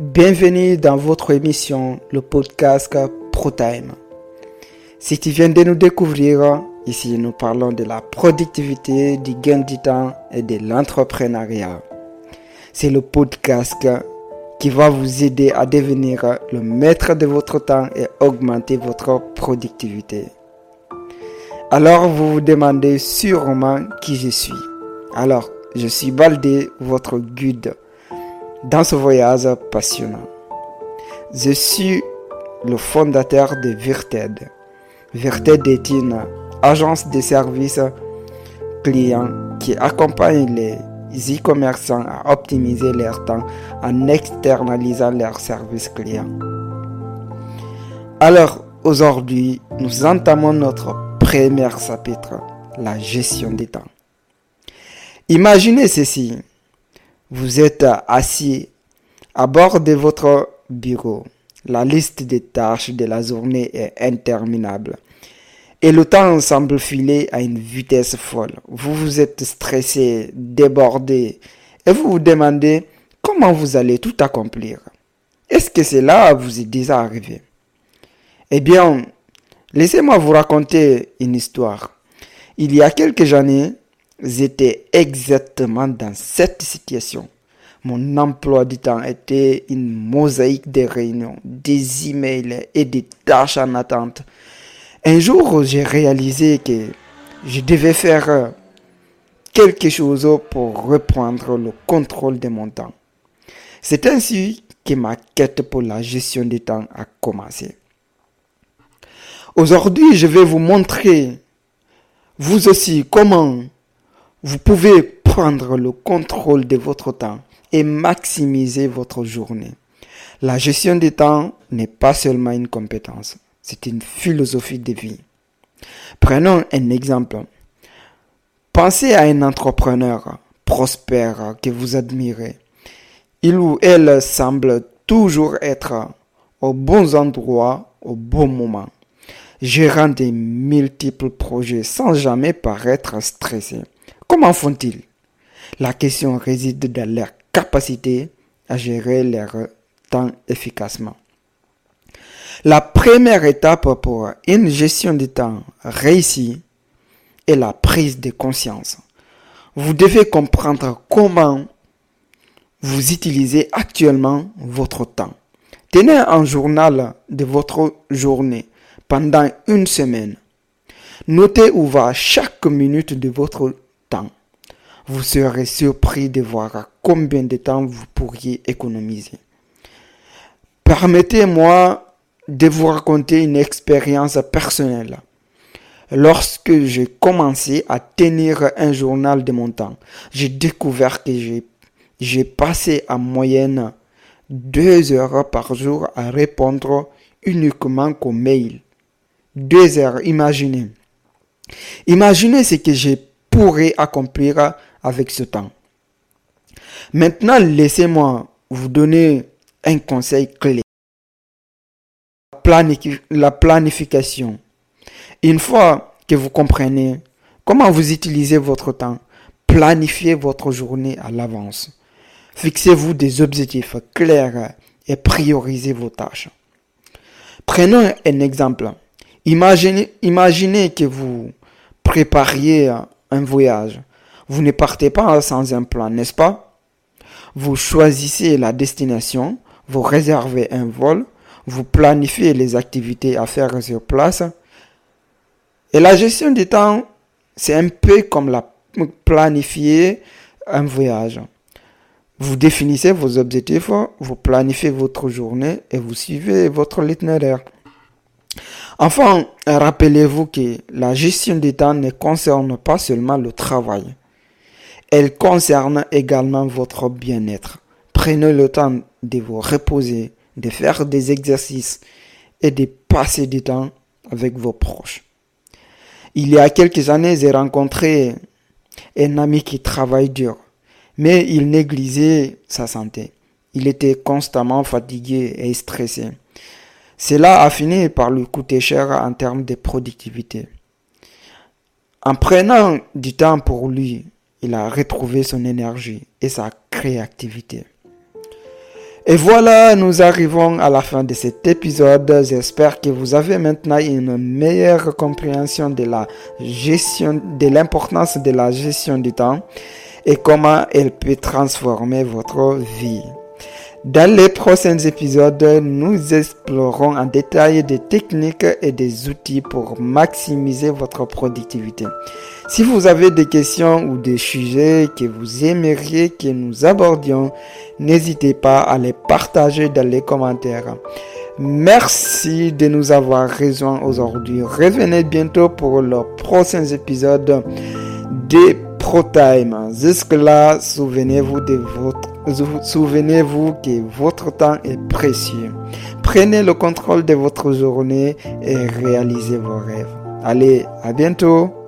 Bienvenue dans votre émission, le podcast ProTime. Si tu viens de nous découvrir, ici nous parlons de la productivité, du gain du temps et de l'entrepreneuriat. C'est le podcast qui va vous aider à devenir le maître de votre temps et augmenter votre productivité. Alors vous vous demandez sûrement qui je suis. Alors, je suis Baldé, votre guide dans ce voyage passionnant. Je suis le fondateur de Virted. Virted est une agence de services clients qui accompagne les e-commerçants à optimiser leur temps en externalisant leurs services clients. Alors, aujourd'hui, nous entamons notre premier chapitre, la gestion des temps. Imaginez ceci. Vous êtes assis à bord de votre bureau. La liste des tâches de la journée est interminable. Et le temps semble filer à une vitesse folle. Vous vous êtes stressé, débordé, et vous vous demandez comment vous allez tout accomplir? Est-ce que cela vous est déjà arrivé? Eh bien, laissez-moi vous raconter une histoire. Il y a quelques années, J'étais exactement dans cette situation. Mon emploi du temps était une mosaïque de réunions, des emails et des tâches en attente. Un jour, j'ai réalisé que je devais faire quelque chose pour reprendre le contrôle de mon temps. C'est ainsi que ma quête pour la gestion du temps a commencé. Aujourd'hui, je vais vous montrer, vous aussi, comment vous pouvez prendre le contrôle de votre temps et maximiser votre journée. La gestion du temps n'est pas seulement une compétence, c'est une philosophie de vie. Prenons un exemple. Pensez à un entrepreneur prospère que vous admirez. Il ou elle semble toujours être au bon endroit au bon moment, gérant des multiples projets sans jamais paraître stressé. Comment font-ils? La question réside dans leur capacité à gérer leur temps efficacement. La première étape pour une gestion du temps réussie est la prise de conscience. Vous devez comprendre comment vous utilisez actuellement votre temps. Tenez un journal de votre journée pendant une semaine. Notez où va chaque minute de votre. Vous serez surpris de voir combien de temps vous pourriez économiser. Permettez-moi de vous raconter une expérience personnelle. Lorsque j'ai commencé à tenir un journal de mon temps, j'ai découvert que j'ai passé en moyenne deux heures par jour à répondre uniquement qu'aux mails. Deux heures, imaginez. Imaginez ce que j'ai pourrez accomplir avec ce temps. Maintenant, laissez-moi vous donner un conseil clé. La planification. Une fois que vous comprenez comment vous utilisez votre temps, planifiez votre journée à l'avance. Fixez-vous des objectifs clairs et priorisez vos tâches. Prenons un exemple. Imaginez, imaginez que vous prépariez un voyage. Vous ne partez pas sans un plan, n'est-ce pas? Vous choisissez la destination, vous réservez un vol, vous planifiez les activités à faire sur place. Et la gestion du temps, c'est un peu comme la planifier un voyage. Vous définissez vos objectifs, vous planifiez votre journée et vous suivez votre itinéraire. Enfin, rappelez-vous que la gestion du temps ne concerne pas seulement le travail. Elle concerne également votre bien-être. Prenez le temps de vous reposer, de faire des exercices et de passer du temps avec vos proches. Il y a quelques années, j'ai rencontré un ami qui travaille dur, mais il négligeait sa santé. Il était constamment fatigué et stressé. Cela a fini par lui coûter cher en termes de productivité. En prenant du temps pour lui, il a retrouvé son énergie et sa créativité. Et voilà, nous arrivons à la fin de cet épisode. J'espère que vous avez maintenant une meilleure compréhension de la gestion, de l'importance de la gestion du temps et comment elle peut transformer votre vie. Dans les prochains épisodes, nous explorons en détail des techniques et des outils pour maximiser votre productivité. Si vous avez des questions ou des sujets que vous aimeriez que nous abordions, n'hésitez pas à les partager dans les commentaires. Merci de nous avoir rejoints aujourd'hui. Revenez bientôt pour le prochain épisode des ProTime. Jusque-là, souvenez-vous de votre Souvenez-vous que votre temps est précieux. Prenez le contrôle de votre journée et réalisez vos rêves. Allez, à bientôt.